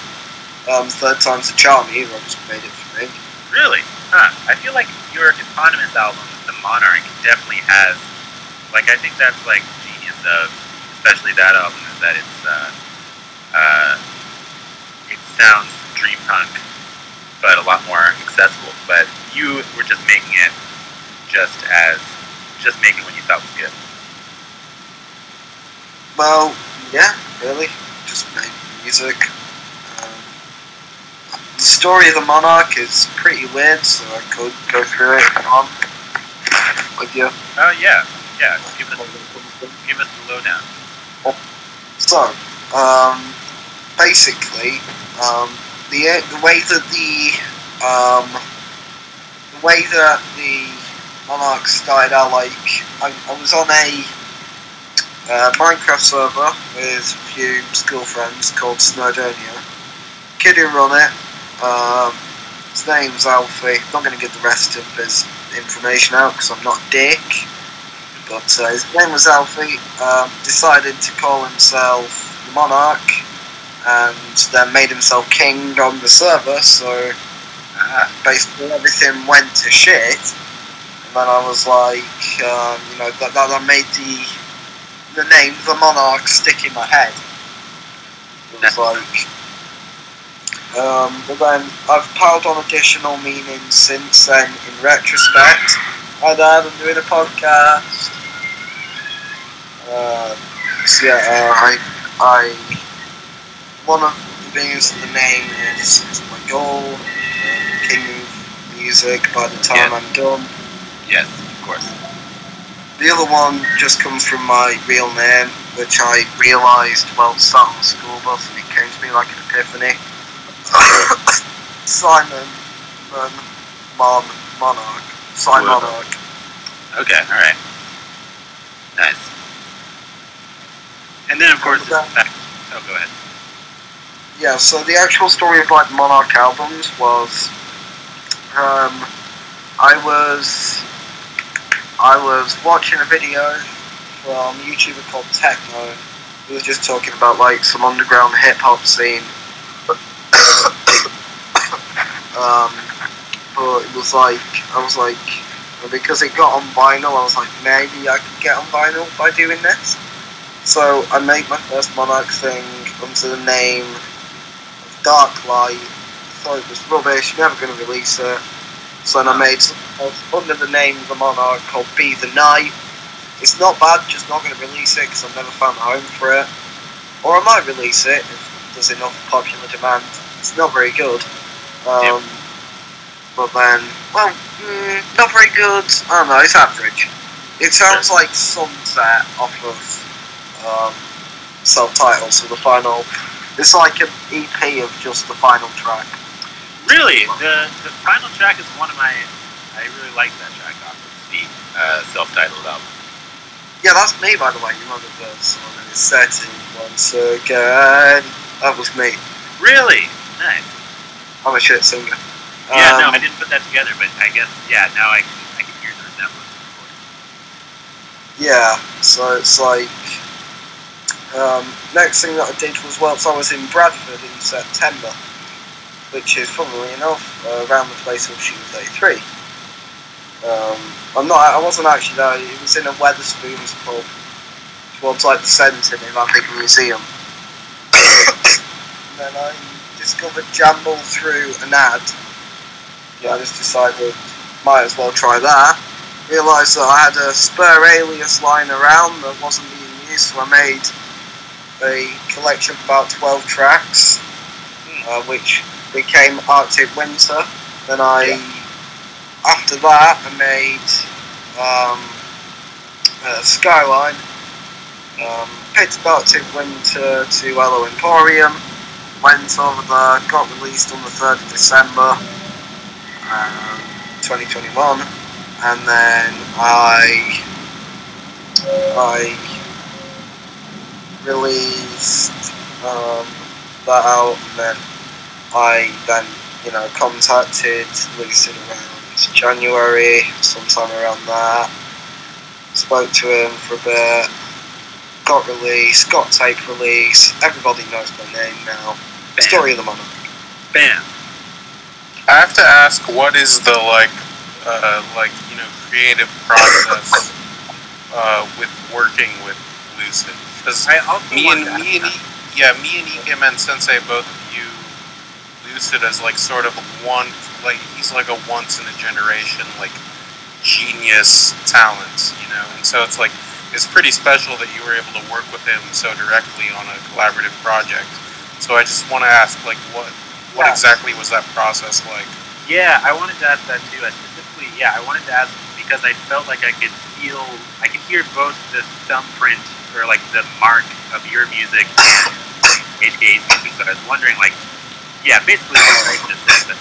um, Third Time's the Charm either. I just made it for me. Really? Huh. I feel like your eponymous album, The Monarch, definitely has like I think that's like genius of especially that album is that it's uh, uh, sounds dream punk but a lot more accessible. But you were just making it just as just making what you thought was good. Well, yeah, really, just make music. Um, the story of the Monarch is pretty weird, so I could go through it on with you. Oh yeah, yeah. Give us give us the lowdown. So, um, basically, um, the the way that the um, the way that the Monarch started out, like I, I was on a uh, Minecraft server with a few school friends called Snowdonia. Kid who run it, um, his name's Alfie. I'm not going to give the rest of his information out because I'm not a dick. But uh, his name was Alfie. Um, decided to call himself the Monarch, and then made himself king on the server. So Ah, basically everything went to shit. And then I was like, um, you know, that, that, that made the the name the Monarch stick in my head. It was like, um, but then I've piled on additional meanings since then. In retrospect, and I'm doing a podcast. Um, so yeah, uh, I, I, one of the things of the name is, is my goal. Um, king of music by the time. I'm done. yes, of course. The other one just comes from my real name, which I realised while sat on the school bus, and it came to me like an epiphany. [COUGHS] Simon Mon, Mon Monarch. Simon Whoa. Monarch. Okay, all right. Nice. And then of course it's back. Oh, go ahead. Yeah, so the actual story of like Monarch albums was um I was I was watching a video from a YouTuber called Techno. He was just talking about like some underground hip hop scene. [COUGHS] um but it was like I was like because it got on vinyl I was like maybe I could get on vinyl by doing this. So I made my first Monarch thing under the name Dark Light. Thought it was rubbish, never going to release it. So then I made under the name of the Monarch called Be the Night. It's not bad, just not going to release it because I've never found a home for it. Or I might release it if there's enough popular demand. It's not very good. Um, But then, well, mm, not very good. I don't know, it's average. It sounds like Sunset off of um, self-titled, so the final. It's like an EP of just the final track. Really, the the final track is one of my. I really like that track off of the uh, self-titled album. Yeah, that's me, by the way. You know the verse on it. Setting once again. That was me. Really nice. I'm a shit singer. Yeah, no, Um, I didn't put that together, but I guess yeah. Now I can I can hear the resemblance. Yeah, so it's like. Um, next thing that I did was whilst I was in Bradford in September, which is funnily enough uh, around the place of Shoes 83. Um, I'm not. I wasn't actually there. It was in a Wetherspoons pub towards like the centre near that big museum. [COUGHS] and then I discovered Jambl through an ad. Yeah. I just decided might as well try that. Realised that I had a spur alias lying around that wasn't being used, so I made a collection of about 12 tracks, uh, which became Arctic Winter. Then I, after that, I made um, uh, Skyline, um, picked Arctic Winter to Hello Emporium, went over there, got released on the 3rd of December um, 2021, and then I I released um, that out, and then I then you know contacted Lucid around January, sometime around that. Spoke to him for a bit. Got released, got tape release. Everybody knows my name now. Bam. Story of the month. Bam. I have to ask, what is the like, uh, like you know, creative process uh, with working with Lucid? Because me and me and. E- yeah, me and Ikemen Sensei both view Lucid as like sort of one, like he's like a once in a generation like genius talent, you know. And so it's like it's pretty special that you were able to work with him so directly on a collaborative project. So I just want to ask, like, what what Yeah. exactly was that process like? Yeah, I wanted to ask that too. I specifically, yeah, I wanted to ask because I felt like I could feel, I could hear both the thumbprint or like the mark of your music and HKE's music. So I was wondering, like, yeah, basically what I just said, but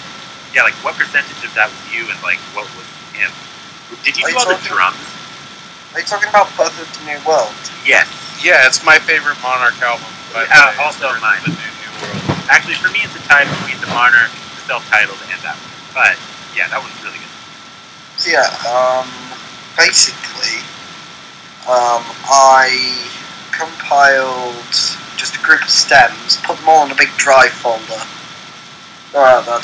yeah, like what percentage of that was you and like what was him? Did you Are do you all the talking- drums? Are you talking about Birth of the New World? Yes. Yeah, it's my favorite Monarch album. By the Uh, also mine. The New, New World. Actually, for me, it's a tie between the Monarch, the self-titled, and that one. But yeah, that one's really good. So yeah, um, basically, um, I compiled just a group of stems, put them all in a big drive folder. Alright then.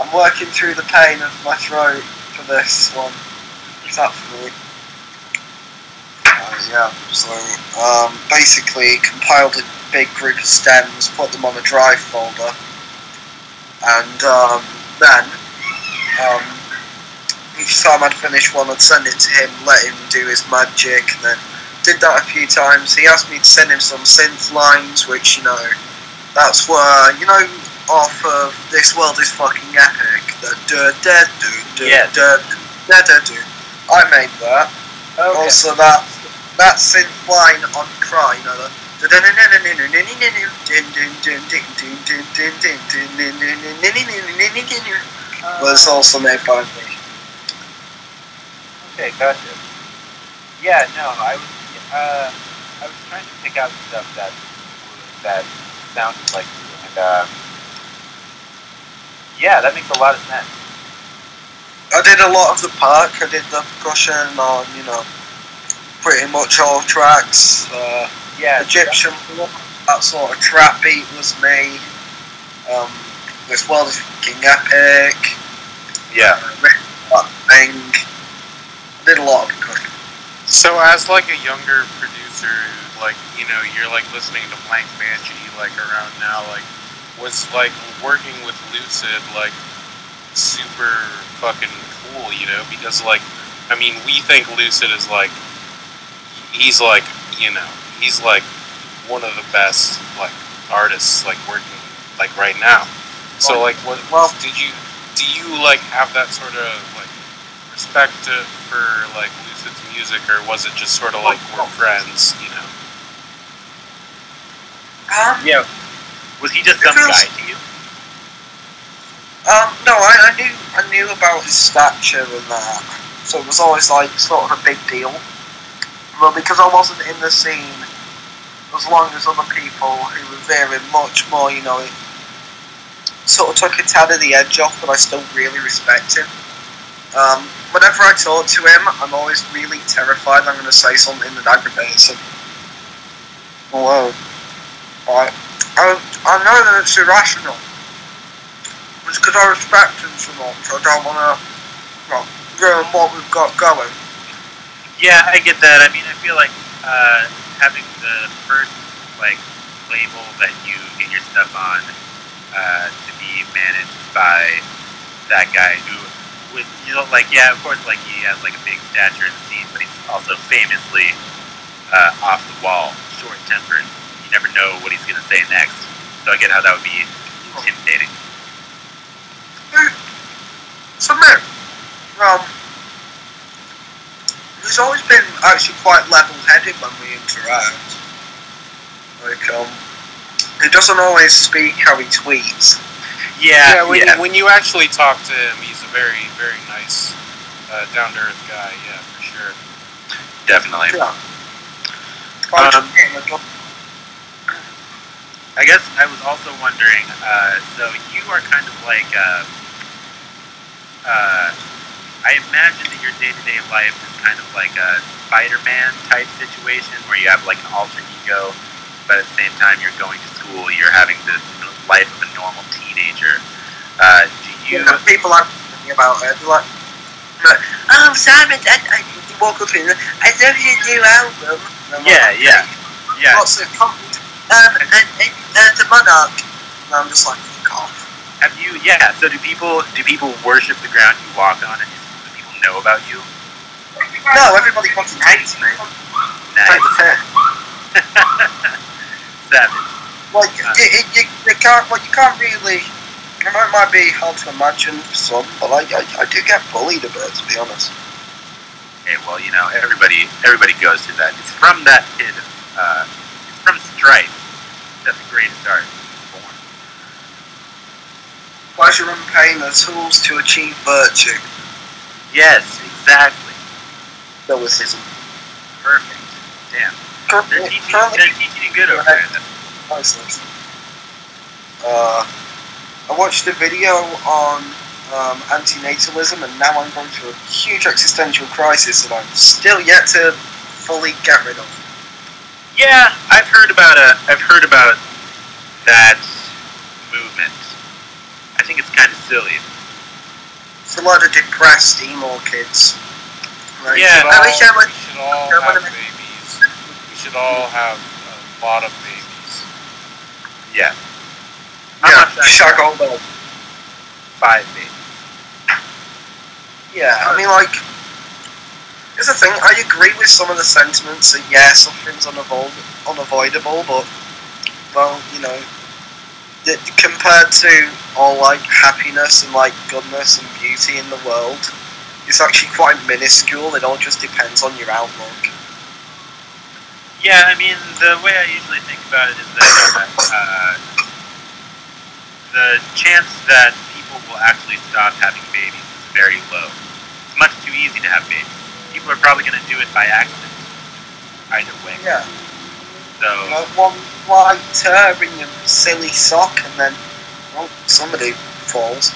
I'm working through the pain of my throat for this one. Is that for me? Uh, yeah, so um, basically compiled a big group of stems, put them on a drive folder, and um, then um, each time I'd finish one, I'd send it to him, let him do his magic, and then did that a few times. He asked me to send him some synth lines, which, you know, that's where, you know, off of This World is Fucking Epic, the da da do da Yes. da da da do. I made that. Also, that that synth line on Cry, you know, the was also made by me. Okay, gotcha. Yeah, no, I was, uh, I was trying to pick out stuff that that sounded like you, and uh, yeah, that makes a lot of sense. I did a lot of the park. I did the percussion on, you know, pretty much all tracks. Uh, Yeah, Egyptian, that sort of trap beat was me. Um, this world is fucking epic. Yeah. Uh, that thing. Did a lot. So as like a younger producer, like you know, you're like listening to Blank Banshee like around now, like was like working with Lucid like super fucking cool, you know, because like I mean we think Lucid is like he's like you know, he's like one of the best like artists like working like right now. So like what Well- did you do you like have that sort of like respect for like Lucid's music, or was it just sort of like we're friends, you know? Um, yeah. Was he just some guy to you? Um, no, I, I knew I knew about his stature and that, so it was always like sort of a big deal. But because I wasn't in the scene as long as other people who were very much more, you know, it sort of took a tad of the edge off, but I still really respect him. Um, whenever I talk to him, I'm always really terrified I'm going to say something that aggravates him. Whoa. I, I, I know that it's irrational. It's because I respect him so much. I don't want to well, ruin what we've got going. Yeah, I get that. I mean, I feel like uh, having the first like label that you get your stuff on uh, to be managed by that guy who, with you know, like yeah, of course, like he has like a big stature in the scene, but he's also famously uh, off the wall, short tempered. You never know what he's gonna say next. So I get how that would be intimidating. So, man, um, he's always been actually quite level-headed when we interact. Like, um, he doesn't always speak how he tweets. Yeah, yeah, when, yeah. You, when you actually talk to him, he's a very, very nice, uh, down to earth guy. Yeah, for sure. definitely. Yeah. I Um, just getting a job. I guess I was also wondering. Uh, so you are kind of like. Uh, uh, I imagine that your day-to-day life is kind of like a Spider-Man type situation where you have like an alter ego, but at the same time you're going to school. You're having the life of a normal teenager. Uh, do you? You know, people are talking about it. They're like, oh, Simon, I, I, you walk up in, I love your new album. Yeah, like, yeah, yeah. What's it called? Um, and, and, uh, the Monarch. And I'm just like, fuck off. Have you? Yeah. So do people? Do people worship the ground you walk on, and do people know about you? No, everybody fucking hates me. Nice. [LAUGHS] Savage. Like, Uh. you, you, you, you can't, like, you can't really. I know it might be hard to imagine for some, but I, I, I do get bullied a bit, to be honest. Okay, well, you know, everybody everybody goes through that. It's from that kid. Uh, it's from strife that the greatest art is born. Pleasure and pain are tools to achieve virtue. Yes, exactly. Stoicism. Perfect. Damn. They're teaching, they're teaching you good over there. Priceless. Uh, I watched a video on um, antinatalism, and now I'm going through a huge existential crisis that I'm still yet to fully get rid of. Yeah, I've heard about a. I've heard about that movement. I think it's kind of silly. It's a lot of depressed emo kids. Like, Yeah. I wish I we should all have babies. We should all have a lot of babies. Yeah. How Yeah, much all that. Five babies. Yeah, I mean, like, here's the thing. I agree with some of the sentiments that yeah, suffering's unavoid- unavoidable, but well, you know, that compared to all like happiness and like goodness and beauty in the world, it's actually quite minuscule. It all just depends on your outlook. Yeah, I mean, the way I usually think about it is that uh, the chance that people will actually stop having babies is very low. It's much too easy to have babies. People are probably going to do it by accident. Either way. Yeah, So, you one light tear in your silly sock, and then well, somebody falls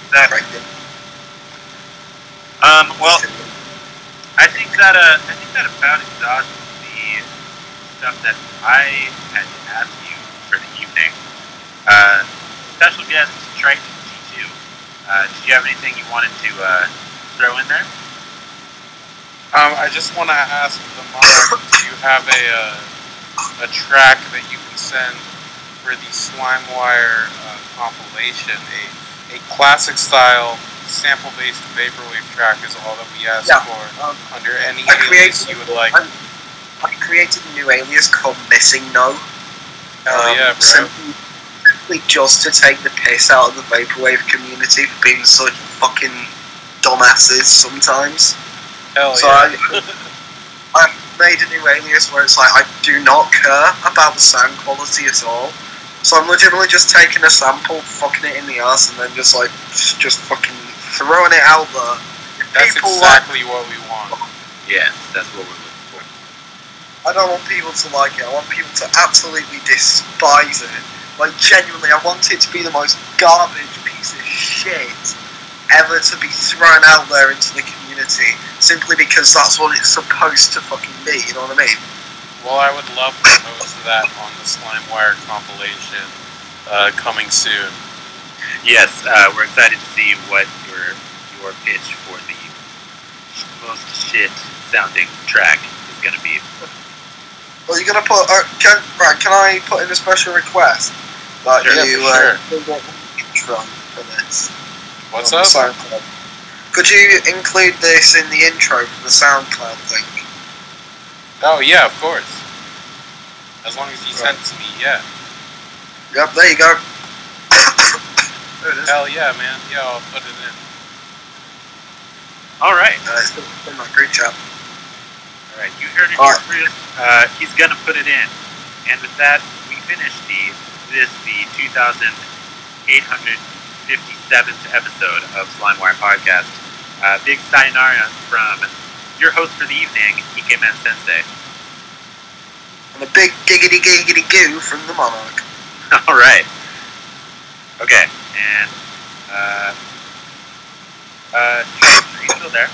exactly. pregnant. Um, well, I think that uh, I think that about exhausts the stuff that I had to ask you for the evening. Uh, special guest Triton G2. Uh, did you have anything you wanted to uh, throw in there? Um, I just want to ask the mom, [COUGHS] do you have a uh, a track that you can send for the Slimeware uh, compilation? A a classic style sample based vaporwave track is all that we ask Yeah. for. Um, Under any I alias you would like. I, I created a new alias called Missing No. Hell Um, yeah, bro. Simply, simply just to take the piss out of the vaporwave community for being such fucking dumbasses sometimes. Hell so yeah. I, [LAUGHS] I made a new alias where it's like I do not care about the sound quality at all. So I'm legitimately just taking a sample, fucking it in the ass, and then just like just fucking throwing it out there. If That's people like, exactly what we want. Yes, that's what we're looking for. I don't want people to like it. I want people to absolutely despise it. Like genuinely, I want it to be the most garbage piece of shit ever to be thrown out there into the community, simply because that's what it's supposed to fucking be. You know what I mean? Well, I would love to post that on the Slimeware compilation uh, coming soon. Yes, uh, we're excited to see what your your pitch for the most shit sounding track is going to be. [LAUGHS] Well, you're gonna put. Uh, can, right? Can I put in a special request that Sure, you uh, include an intro for this? What's up? SoundCloud? Could you include this in the intro for the SoundCloud thing? Oh yeah, of course. As long as you send it to me, yeah. Yep, there you go. [COUGHS] there. Hell yeah, man. Yeah, I'll put it in. All right, Uh, it's group chat. All right. You heard it here first. Uh, he's going to put it in, and with that, we finish the this the 2857th episode of Slimeware Podcast. Uh, big sayonara from your host for the evening, Ikemen Sensei. And a big giggity giggity goo from the Monarch. [LAUGHS] All right. Okay, and uh, uh, are you still there?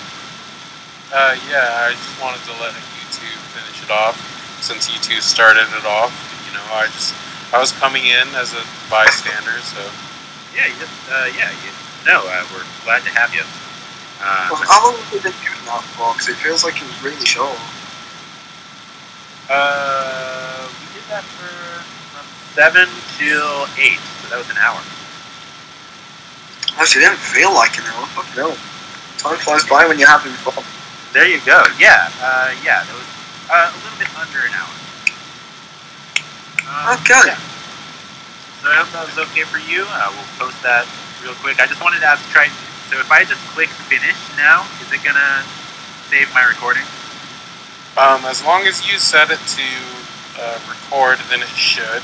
Uh, yeah, I just wanted to let you two finish it off since you two started it off. You know, I just I was coming in as a bystander, so Yeah, you uh, yeah, you, no, uh, we're glad to have you. Uh, Well, how long have we been doing that for? Because it feels like it was really short. uh, we did that for from seven till eight, so that was an hour. Actually, it didn't feel like an hour. Fuck no. Time flies by when you're having fun. There you go. Yeah, uh, yeah, that was uh, a little bit under an hour. Um, Okay. yeah. So I hope that was okay for you. Uh, we'll post that real quick. I just wanted to ask Triton. So if I just click finish now, is it gonna save my recording? um, as long as you set it to uh, record, then it should.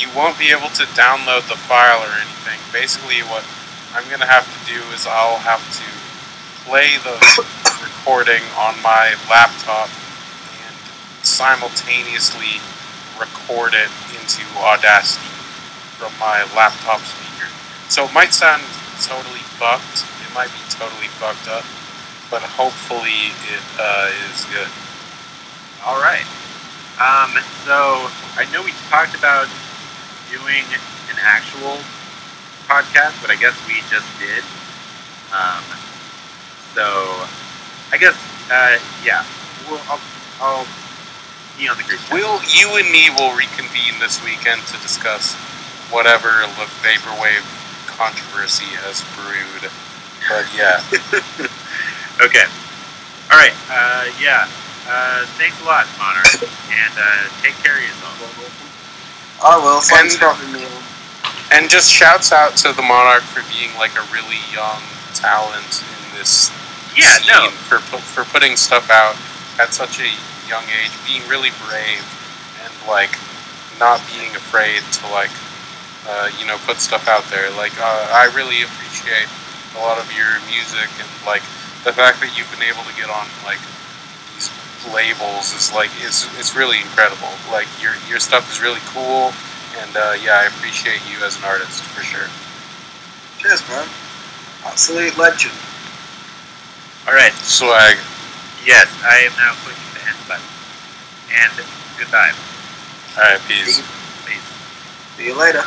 You won't be able to download the file or anything. Basically, what I'm gonna have to do is I'll have to play the recording on my laptop and simultaneously record it into Audacity from my laptop speaker. So it might sound totally fucked. It might be totally fucked up, but hopefully it uh, is good. All right. Um, so I know we talked about doing an actual podcast, but I guess we just did. Um, so I guess, uh, yeah, we'll, I'll, I'll be on the group. We'll you and me will reconvene this weekend to discuss whatever the vaporwave controversy has brewed. But yeah, [LAUGHS] Okay. All right. Uh, yeah. Uh, thanks a lot, Monarch, and uh, take care of yourself. I will. Thanks And- for having me and just shouts out to the Monarch for being like a really young talent in this Yeah. scene No. for for putting stuff out at such a young age, being really brave and like not being afraid to like uh, you know put stuff out there. Like uh, I really appreciate a lot of your music and like the fact that you've been able to get on like these labels is like it's it's really incredible. Like your your stuff is really cool. And uh, yeah, I appreciate you as an artist for sure. Cheers, man. Absolute legend. All right. Swag. Yes, I am now clicking the end button. And goodbye. All right, peace. Peace. See you later.